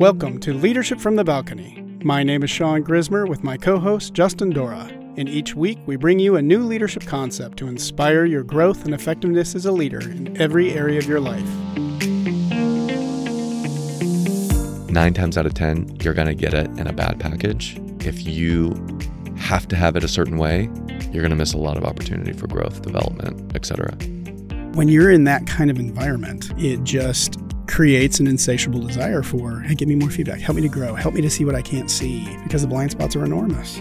Welcome to Leadership from the Balcony. My name is Sean Grismer with my co host, Justin Dora. And each week, we bring you a new leadership concept to inspire your growth and effectiveness as a leader in every area of your life. Nine times out of 10, you're going to get it in a bad package. If you have to have it a certain way, you're going to miss a lot of opportunity for growth, development, etc. When you're in that kind of environment, it just creates an insatiable desire for, hey, give me more feedback, help me to grow, help me to see what I can't see, because the blind spots are enormous.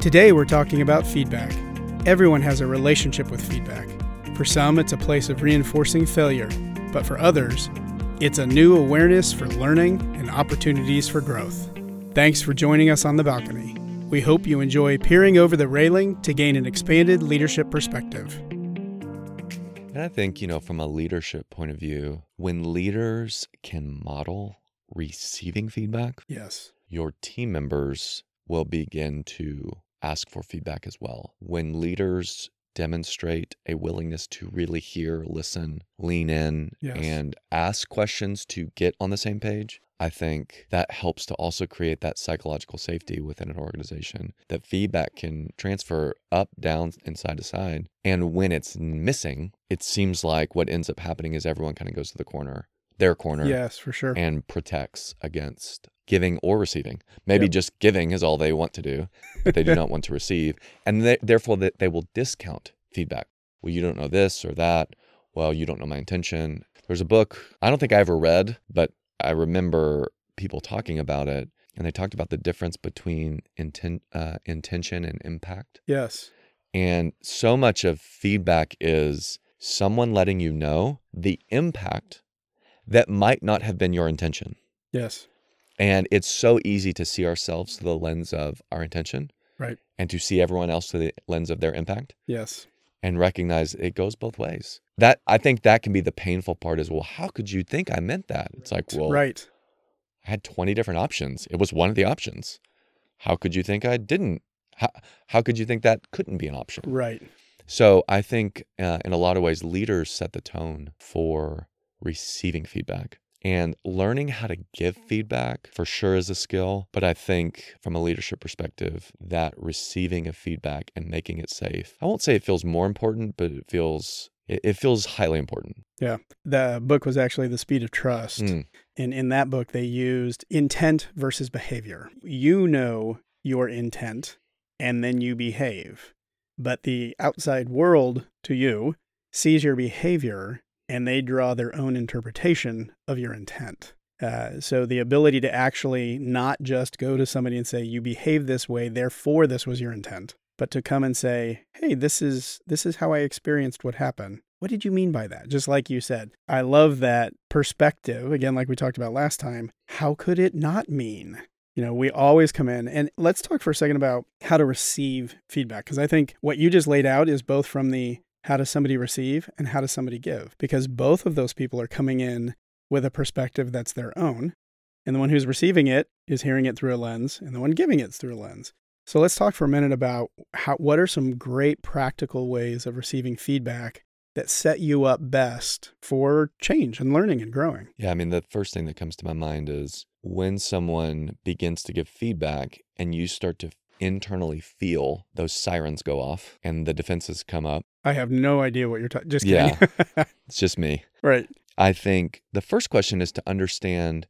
Today, we're talking about feedback. Everyone has a relationship with feedback. For some, it's a place of reinforcing failure, but for others, it's a new awareness for learning and opportunities for growth. Thanks for joining us on the balcony. We hope you enjoy peering over the railing to gain an expanded leadership perspective. And I think, you know, from a leadership point of view, when leaders can model receiving feedback, Yes. your team members will begin to ask for feedback as well. When leaders demonstrate a willingness to really hear, listen, lean in, Yes. and ask questions to get on the same page, I think that helps to also create that psychological safety within an organization that feedback can transfer up, down, and side to side. And when it's missing, it seems like what ends up happening is everyone kind of goes to the corner, their corner, Yes, for sure. and protects against giving or receiving. Maybe Yep. just giving is all they want to do, but they do not want to receive. And they, therefore, they, they will discount feedback. Well, you don't know this or that. Well, you don't know my intention. There's a book I don't think I ever read, but I remember people talking about it. And they talked about the difference between inten- uh, intention and impact. Yes. And so much of feedback is someone letting you know the impact that might not have been your intention. Yes. And it's so easy to see ourselves through the lens of our intention Right. and to see everyone else through the lens of their impact Yes. And recognize it goes both ways. That I think that can be the painful part is well, how could you think I meant that? It's like, well, Right. I had 20 different options. It was one of the options. How could you think I didn't? How, how could you think that couldn't be an option? Right. So I think uh, in a lot of ways, leaders set the tone for receiving feedback. And learning how to give feedback for sure is a skill. But I think from a leadership perspective, that receiving of feedback and making it safe, I won't say it feels more important, but it feels it, feels highly important. Yeah. The book was actually The Speed of Trust. Mm, And in that book, they used intent versus behavior. You know your intent and then you behave. But the outside world to you sees your behavior and they draw their own interpretation of your intent. Uh, so the ability to actually not just go to somebody and say you behave this way, therefore this was your intent, but to come and say, "Hey, this is this is how I experienced what happened." What did you mean by that? Just like you said. I love that perspective. Again, like we talked about last time. How could it not mean? You know, we always come in and let's talk for a second about how to receive feedback because I think what you just laid out is both from the how does somebody receive and how does somebody give because both of those people are coming in with a perspective that's their own and the one who's receiving it is hearing it through a lens and the one giving it's through a lens. So let's talk for a minute about how what are some great practical ways of receiving feedback that set you up best for change and learning and growing. yeah, I mean, the first thing that comes to my mind is when someone begins to give feedback and you start to internally feel those sirens go off and the defenses come up. I have no idea what you're talking. Just Yeah. It's just me. right. I think the first question is to understand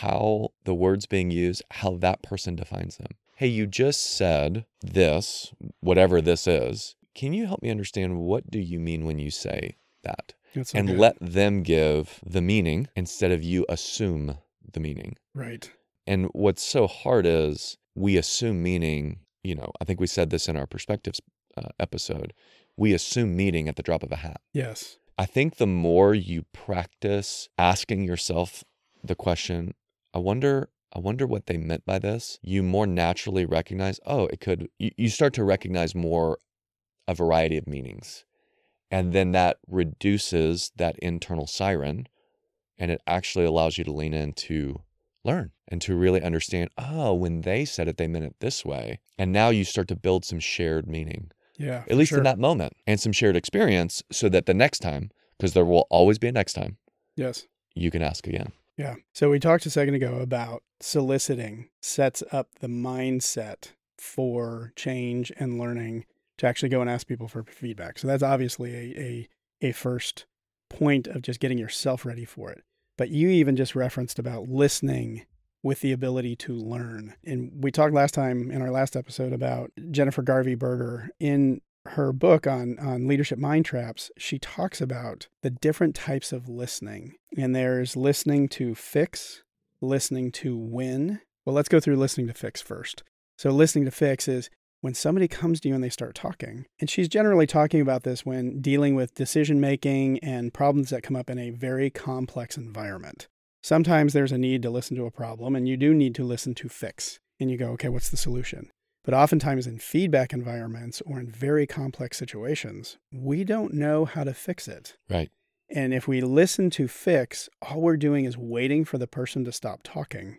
how the words being used, how that person defines them. Hey, you just said this, whatever this is. Can you help me understand what do you mean when you say that? So and good. let them give the meaning instead of you assume the meaning. right. And what's so hard is we assume meaning, you know, I think we said this in our perspectives uh, episode. We assume meaning at the drop of a hat. Yes. I think the more you practice asking yourself the question, I wonder I wonder what they meant by this, you more naturally recognize, oh, it could you, you start to recognize more a variety of meanings. And then that reduces that internal siren and it actually allows you to lean in to learn and to really understand, oh, when they said it, they meant it this way. And now you start to build some shared meaning Yeah. at least sure. in that moment, and some shared experience so that the next time, because there will always be a next time, Yes. you can ask again. Yeah. So we talked a second ago about soliciting sets up the mindset for change and learning to actually go and ask people for feedback. So that's obviously a, a, a first point of just getting yourself ready for it. But you even just referenced about listening with the ability to learn. And we talked last time in our last episode about Jennifer Garvey Berger in her book on on leadership mind traps, she talks about the different types of listening. And there's listening to fix, listening to win. Well, let's go through listening to fix first. So listening to fix is when somebody comes to you and they start talking. And she's generally talking about this when dealing with decision making and problems that come up in a very complex environment. Sometimes there's a need to listen to a problem and you do need to listen to fix. And you go, okay, what's the solution? But oftentimes in feedback environments or in very complex situations, we don't know how to fix it. Right. And if we listen to fix, all we're doing is waiting for the person to stop talking.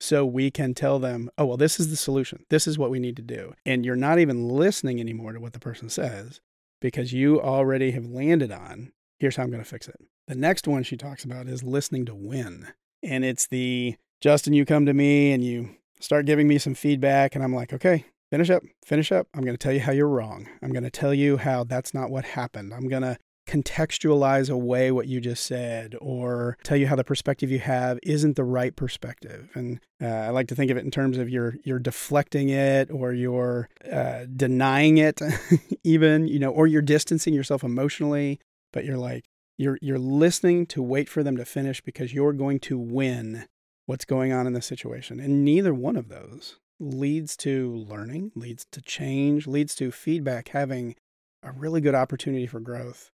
So we can tell them, oh, well, this is the solution. This is what we need to do. And you're not even listening anymore to what the person says because you already have landed on, here's how I'm going to fix it. The next one she talks about is listening to win. And it's the Justin, you come to me and you start giving me some feedback. And I'm like, okay, finish up, finish up. I'm going to tell you how you're wrong. I'm going to tell you how that's not what happened. I'm going to contextualize away what you just said or tell you how the perspective you have isn't the right perspective and uh, i like to think of it in terms of you're you're deflecting it or you're uh, denying it even you know or you're distancing yourself emotionally but you're like you're you're listening to wait for them to finish because you're going to win what's going on in the situation. And neither one of those leads to learning, leads to change, leads to feedback having a really good opportunity for growth.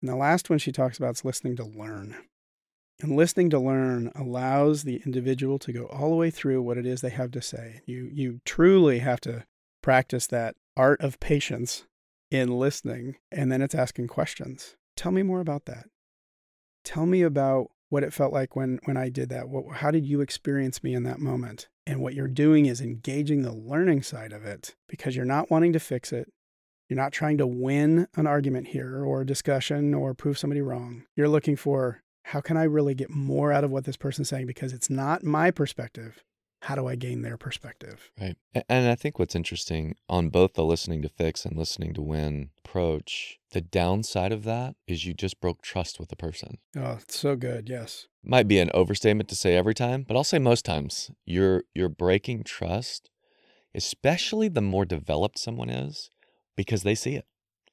And the last one she talks about is listening to learn. And listening to learn allows the individual to go all the way through what it is they have to say. You you truly have to practice that art of patience in listening and then it's asking questions. Tell me more about that. Tell me about what it felt like when when I did that. What, how did you experience me in that moment? And what you're doing is engaging the learning side of it because you're not wanting to fix it. You're not trying to win an argument here or a discussion or prove somebody wrong. You're looking for how can I really get more out of what this person's saying because it's not my perspective how do I gain their perspective? Right. And I think what's interesting on both the listening to fix and listening to win approach, the downside of that is you just broke trust with the person. Oh, it's so good. Yes. Might be an overstatement to say every time, but I'll say most times you're you're breaking trust, especially the more developed someone is, because they see it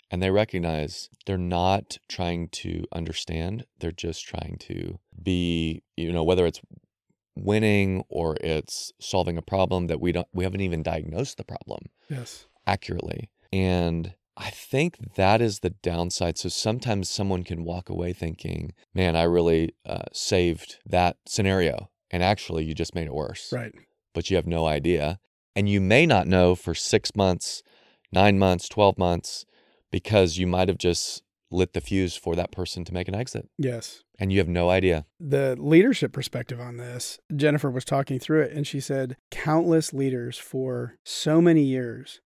and they recognize they're not trying to understand they're just trying to be you know whether it's winning or it's solving a problem that we don't we haven't even diagnosed the problem yes. accurately. And i think that is the downside. So sometimes someone can walk away thinking man i really uh, saved that scenario and actually you just made it worse. Right. But you have no idea. And you may not know for six months nine months 12 months because you might have just lit the fuse for that person to make an exit. Yes and you have no idea. The leadership perspective on this, Jennifer was talking through it, and she said countless leaders for so many years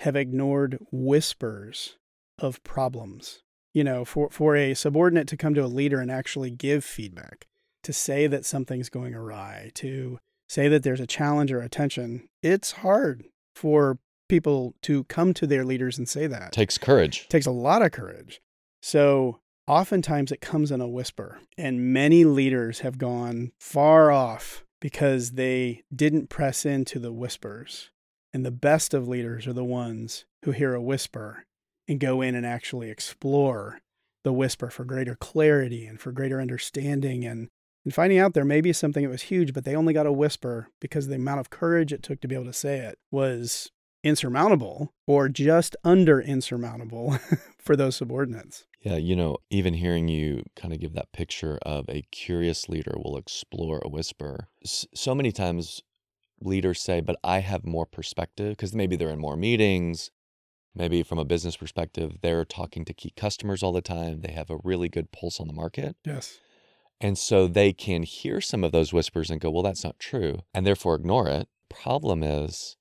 have ignored whispers of problems. You know, for, for a subordinate to come to a leader and actually give feedback, to say that something's going awry, to say that there's a challenge or a tension, it's hard for people to come to their leaders and say that. Takes courage. Takes a lot of courage. So oftentimes it comes in a whisper, and many leaders have gone far off because they didn't press into the whispers. And the best of leaders are the ones who hear a whisper and go in and actually explore the whisper for greater clarity and for greater understanding and, and finding out there may be something that was huge, but they only got a whisper because the amount of courage it took to be able to say it was insurmountable or just under insurmountable for those subordinates. Yeah, you know, even hearing you kind of give that picture of a curious leader will explore a whisper. So many times leaders say, but I have more perspective because maybe they're in more meetings. Maybe from a business perspective, they're talking to key customers all the time. They have a really good pulse on the market. Yes. And so they can hear some of those whispers and go, well, that's not true, and therefore ignore it. Problem is,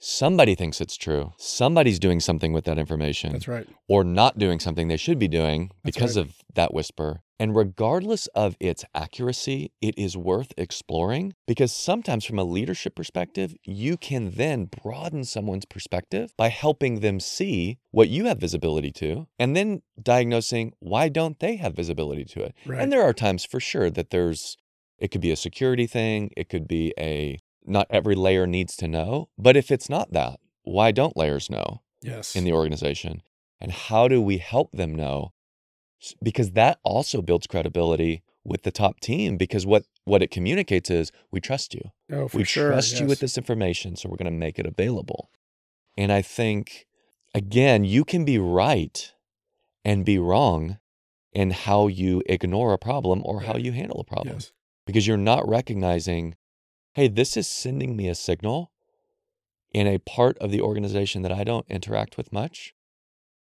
somebody thinks it's true. Somebody's doing something with that information. That's right. Or not doing something they should be doing because right. of that whisper. And regardless of its accuracy, it is worth exploring because sometimes, from a leadership perspective, you can then broaden someone's perspective by helping them see what you have visibility to and then diagnosing why don't they have visibility to it. Right. And there are times for sure that there's, it could be a security thing, it could be a, not every layer needs to know. But if it's not that, why don't layers know yes. in the organization? And how do we help them know because that also builds credibility with the top team because what what it communicates is we trust you oh, for we sure. trust you with this information so we're going to make it available and i think again you can be right and be wrong in how you ignore a problem or how you handle a problem Yes. because you're not recognizing hey this is sending me a signal in a part of the organization that i don't interact with much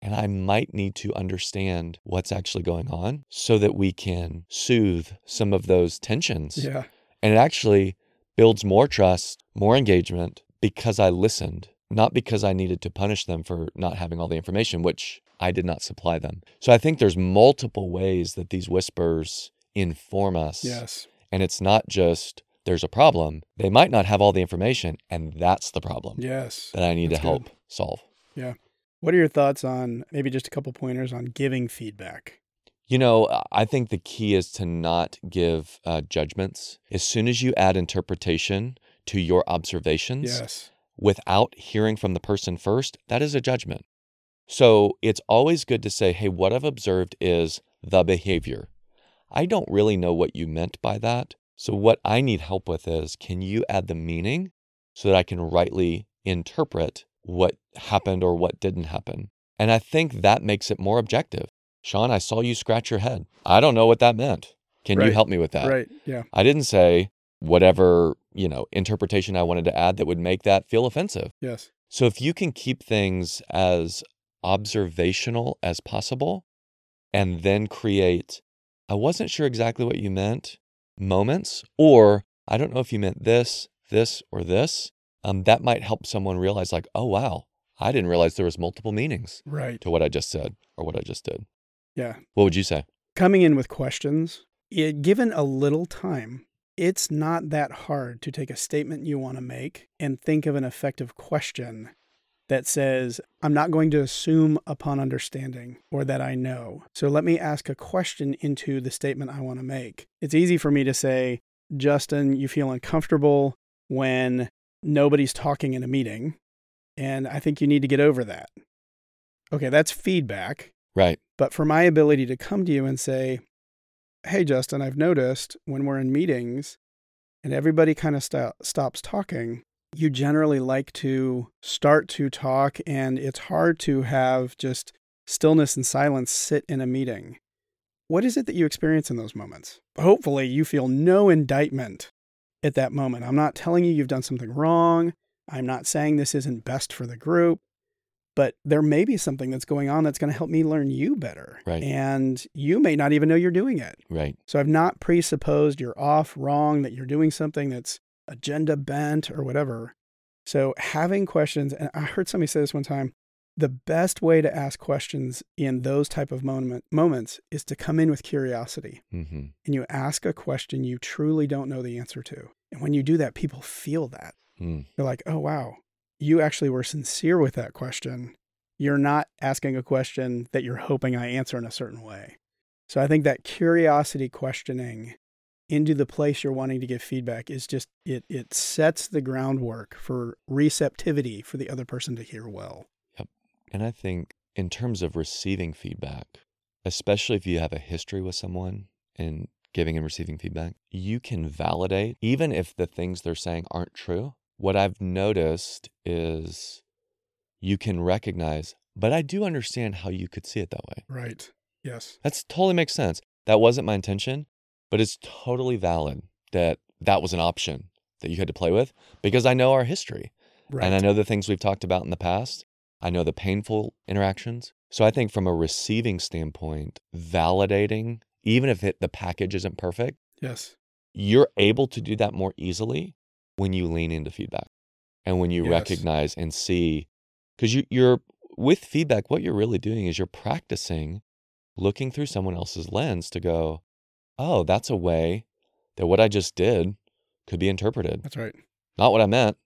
and I might need to understand what's actually going on so that we can soothe some of those tensions. Yeah. And it actually builds more trust, more engagement because I listened, not because I needed to punish them for not having all the information, which I did not supply them. So I think there's multiple ways that these whispers inform us. Yes. And it's not just there's a problem. They might not have all the information, and that's the problem Yes. that I need to good. help solve. Yeah. What are your thoughts on maybe just a couple pointers on giving feedback? You know, I think the key is to not give uh, judgments. As soon as you add interpretation to your observations Yes. without hearing from the person first, that is a judgment. So it's always good to say, hey, what I've observed is the behavior. I don't really know what you meant by that. So what I need help with is can you add the meaning so that I can rightly interpret what happened or what didn't happen? And I think that makes it more objective. Sean, I saw you scratch your head. I don't know what that meant. Can you help me with that? Right. Yeah. I didn't say whatever, you know, interpretation I wanted to add that would make that feel offensive. Yes. So if you can keep things as observational as possible and then create, I wasn't sure exactly what you meant moments, or I don't know if you meant this, this, or this, um, that might help someone realize, like, oh, wow, I didn't realize there was multiple meanings Right. to what I just said or what I just did. Yeah. What would you say? Coming in with questions, it, given a little time, it's not that hard to take a statement you want to make and think of an effective question that says, I'm not going to assume upon understanding or that I know. So let me ask a question into the statement I want to make. It's easy for me to say, Justin, you feel uncomfortable when nobody's talking in a meeting. And I think you need to get over that. Okay, that's feedback. Right. But for my ability to come to you and say, Hey, Justin, I've noticed when we're in meetings and everybody kind of sto- stops talking, you generally like to start to talk, and it's hard to have just stillness and silence sit in a meeting. What is it that you experience in those moments? Hopefully, you feel no indictment at that moment. I'm not telling you you've done something wrong. I'm not saying this isn't best for the group but there may be something that's going on that's going to help me learn you better. Right. And you may not even know you're doing it. Right. So I've not presupposed you're off, wrong, that you're doing something that's agenda bent or whatever. So having questions, and I heard somebody say this one time, the best way to ask questions in those type of moment, moments is to come in with curiosity hmm and you ask a question you truly don't know the answer to. And when you do that, people feel that. Mm. They're like, oh, wow, you actually were sincere with that question. You're not asking a question that you're hoping I answer in a certain way. So I think that curiosity questioning into the place you're wanting to give feedback is just, it, it sets the groundwork for receptivity for the other person to hear well. Yep. And I think in terms of receiving feedback, especially if you have a history with someone and giving and receiving feedback, you can validate even if the things they're saying aren't true. What I've noticed is you can recognize, but I do understand how you could see it that way. Right. Yes. That's totally makes sense. That wasn't my intention, but it's totally valid that that was an option that you had to play with because I know our history. Right. And I know the things we've talked about in the past. I know the painful interactions. So I think from a receiving standpoint, validating, even if it, the package isn't perfect, yes. you're able to do that more easily when you lean into feedback and when you Yes. recognize and see, because you, you're with feedback, what you're really doing is you're practicing looking through someone else's lens to go, oh, that's a way that what I just did could be interpreted. That's right. Not what I meant.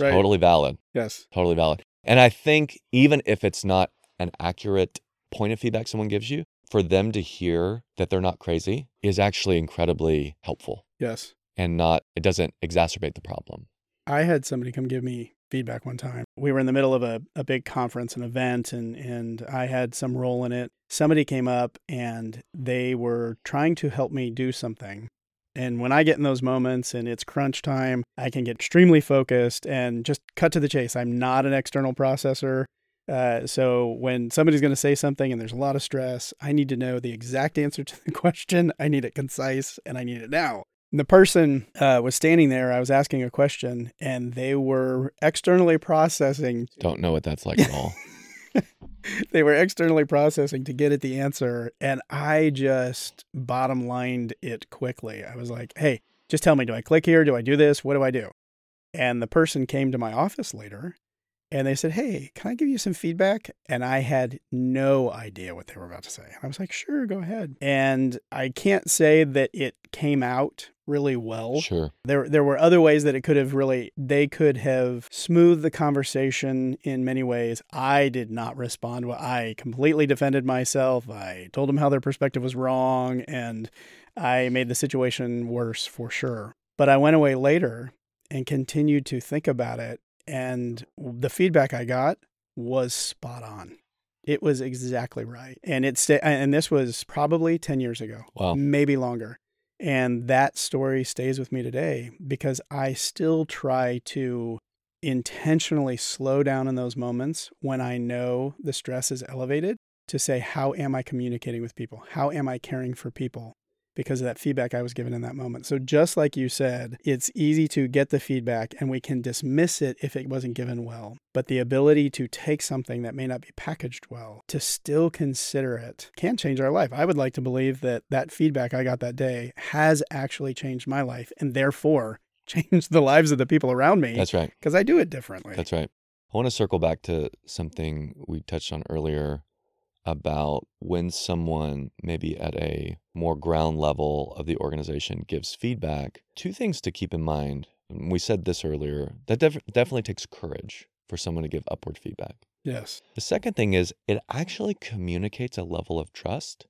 Right. Totally valid. Yes. Totally valid. And I think even if it's not an accurate point of feedback someone gives you, for them to hear that they're not crazy is actually incredibly helpful Yes. and not, it doesn't exacerbate the problem. I had somebody come give me feedback one time. We were in the middle of a, a big conference, an event, and, and I had some role in it. Somebody came up and they were trying to help me do something. And when I get in those moments and it's crunch time, I can get extremely focused and just cut to the chase. I'm not an external processor. Uh, so when somebody's going to say something and there's a lot of stress, I need to know the exact answer to the question. I need it concise and I need it now. The person uh, was standing there. I was asking a question, and they were externally processing. Don't know what that's like at all. they were externally processing to get at the answer, and I just bottom lined it quickly. I was like, "Hey, just tell me. Do I click here? Do I do this? What do I do?" And the person came to my office later and they said, Hey, can I give you some feedback? And I had no idea what they were about to say. And I was like, Sure, go ahead. And I can't say that it came out really well. Sure. There there were other ways that it could have really they could have smoothed the conversation in many ways. I did not respond well. I completely defended myself. I told them how their perspective was wrong and I made the situation worse for sure. But I went away later and continued to think about it and the feedback I got was spot on. It was exactly right. And it's and this was probably 10 years ago. Wow. Maybe longer. And that story stays with me today because I still try to intentionally slow down in those moments when I know the stress is elevated to say, how am I communicating with people? How am I caring for people? Because of that feedback I was given in that moment. So, just like you said, it's easy to get the feedback and we can dismiss it if it wasn't given well. But the ability to take something that may not be packaged well, to still consider it, can change our life. I would like to believe that that feedback I got that day has actually changed my life and therefore changed the lives of the people around me. That's right. Because I do it differently. That's right. I want to circle back to something we touched on earlier about when someone, maybe at a more ground level of the organization, gives feedback. Two things to keep in mind. We said this earlier that def- definitely takes courage for someone to give upward feedback. Yes. The second thing is it actually communicates a level of trust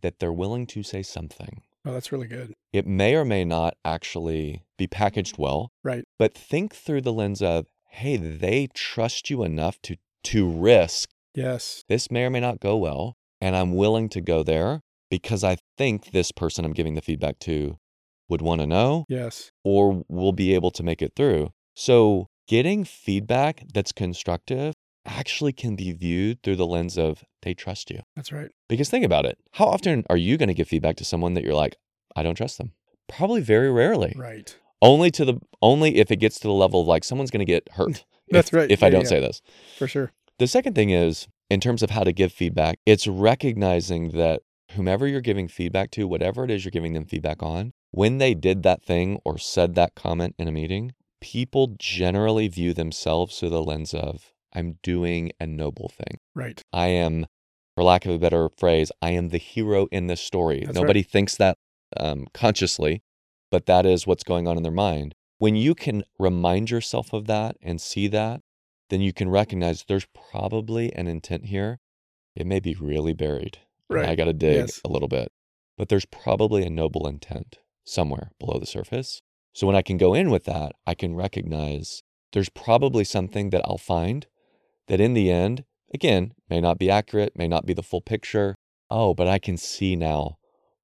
that they're willing to say something. Oh, that's really good. It may or may not actually be packaged well. Right. But think through the lens of, hey, they trust you enough to to risk Yes. this may or may not go well, and I'm willing to go there because I think this person I'm giving the feedback to would want to know Yes. or will be able to make it through. So, getting feedback that's constructive actually can be viewed through the lens of they trust you. That's right. Because think about it. How often are you going to give feedback to someone that you're like, I don't trust them? Probably very rarely. Right. Only to the only if it gets to the level of like someone's going to get hurt. That's if, right. If I don't yeah. say this. For sure. The second thing is, in terms of how to give feedback, it's recognizing that whomever you're giving feedback to, whatever it is you're giving them feedback on, when they did that thing or said that comment in a meeting, people generally view themselves through the lens of, I'm doing a noble thing. Right. I am, for lack of a better phrase, I am the hero in this story. That's Nobody thinks that um, consciously, but that is what's going on in their mind. When you can remind yourself of that and see that, then you can recognize there's probably an intent here. It may be really buried. and Right. I got to dig Yes. a little bit, but there's probably a noble intent somewhere below the surface. So when I can go in with that, I can recognize there's probably something that I'll find that in the end, again, may not be accurate, may not be the full picture. Oh, but I can see now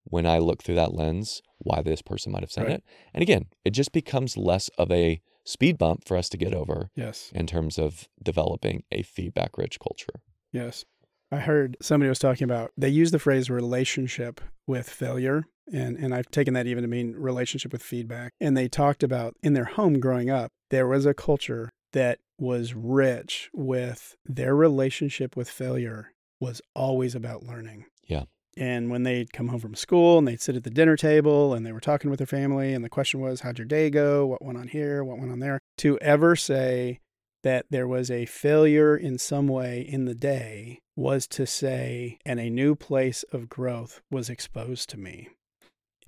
when I look through that lens why this person might have said Right. it. And again, it just becomes less of a speed bump for us to get over Yes. in terms of developing a feedback rich culture. Yes. I heard somebody was talking about they use the phrase relationship with failure and and I've taken that even to mean relationship with feedback. And they talked about in their home growing up, there was a culture that was rich with their relationship with failure was always about learning. Yeah. And when they'd come home from school and they'd sit at the dinner table and they were talking with their family and the question was, How'd your day go? What went on here? What went on there? To ever say, that there was a failure in some way in the day was to say, and a new place of growth was exposed to me.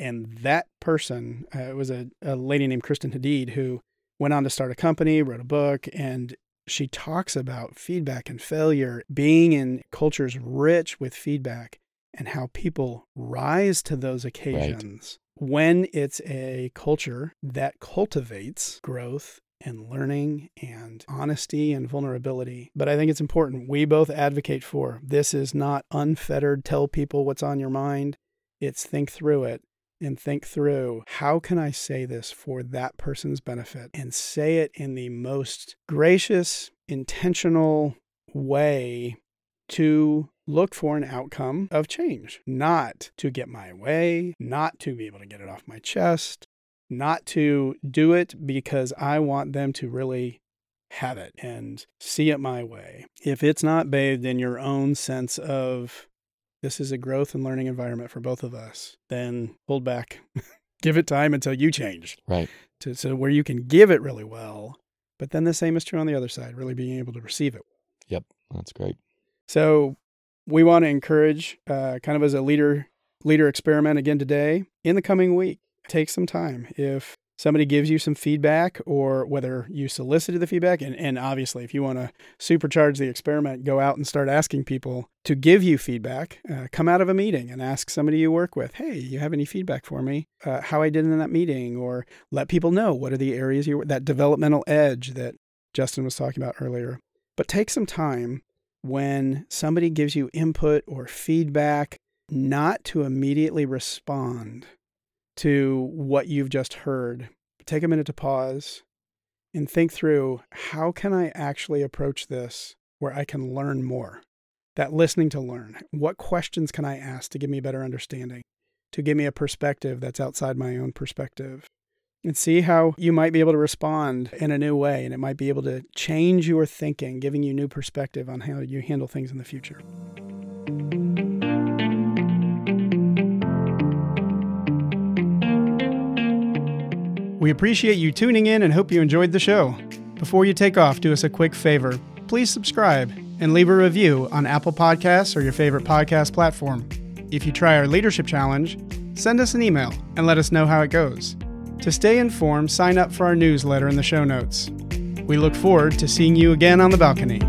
And that person uh, was a, a lady named Kristen Hadeed who went on to start a company, wrote a book, and she talks about feedback and failure being in cultures rich with feedback and how people rise to those occasions right. when it's a culture that cultivates growth and learning and honesty and vulnerability. But I think it's important. We both advocate for this is not unfettered, tell people what's on your mind. It's think through it and think through how can I say this for that person's benefit and say it in the most gracious, intentional way to look for an outcome of change, not to get my way, not to be able to get it off my chest, not to do it because I want them to really have it and see it my way. If it's not bathed in your own sense of this is a growth and learning environment for both of us, then hold back. give it time until you change. Right. To, so where you can give it really well, but then the same is true on the other side, really being able to receive it. Yep. That's great. So we want to encourage uh, kind of as a leader leader experiment again today in the coming week take some time if somebody gives you some feedback or whether you solicited the feedback. And, and obviously, if you want to supercharge the experiment, go out and start asking people to give you feedback. Uh, come out of a meeting and ask somebody you work with, hey, you have any feedback for me? Uh, how I did in that meeting, or let people know what are the areas you that developmental edge that Justin was talking about earlier. But take some time when somebody gives you input or feedback, not to immediately respond to what you've just heard. Take a minute to pause and think through how can I actually approach this where I can learn more? That listening to learn. What questions can I ask to give me a better understanding, to give me a perspective that's outside my own perspective? And see how you might be able to respond in a new way, and it might be able to change your thinking, giving you new perspective on how you handle things in the future. We appreciate you tuning in and hope you enjoyed the show. Before you take off, do us a quick favor. Please subscribe and leave a review on Apple Podcasts or your favorite podcast platform. If you try our leadership challenge, send us an email and let us know how it goes. To stay informed, sign up for our newsletter in the show notes. We look forward to seeing you again on the balcony.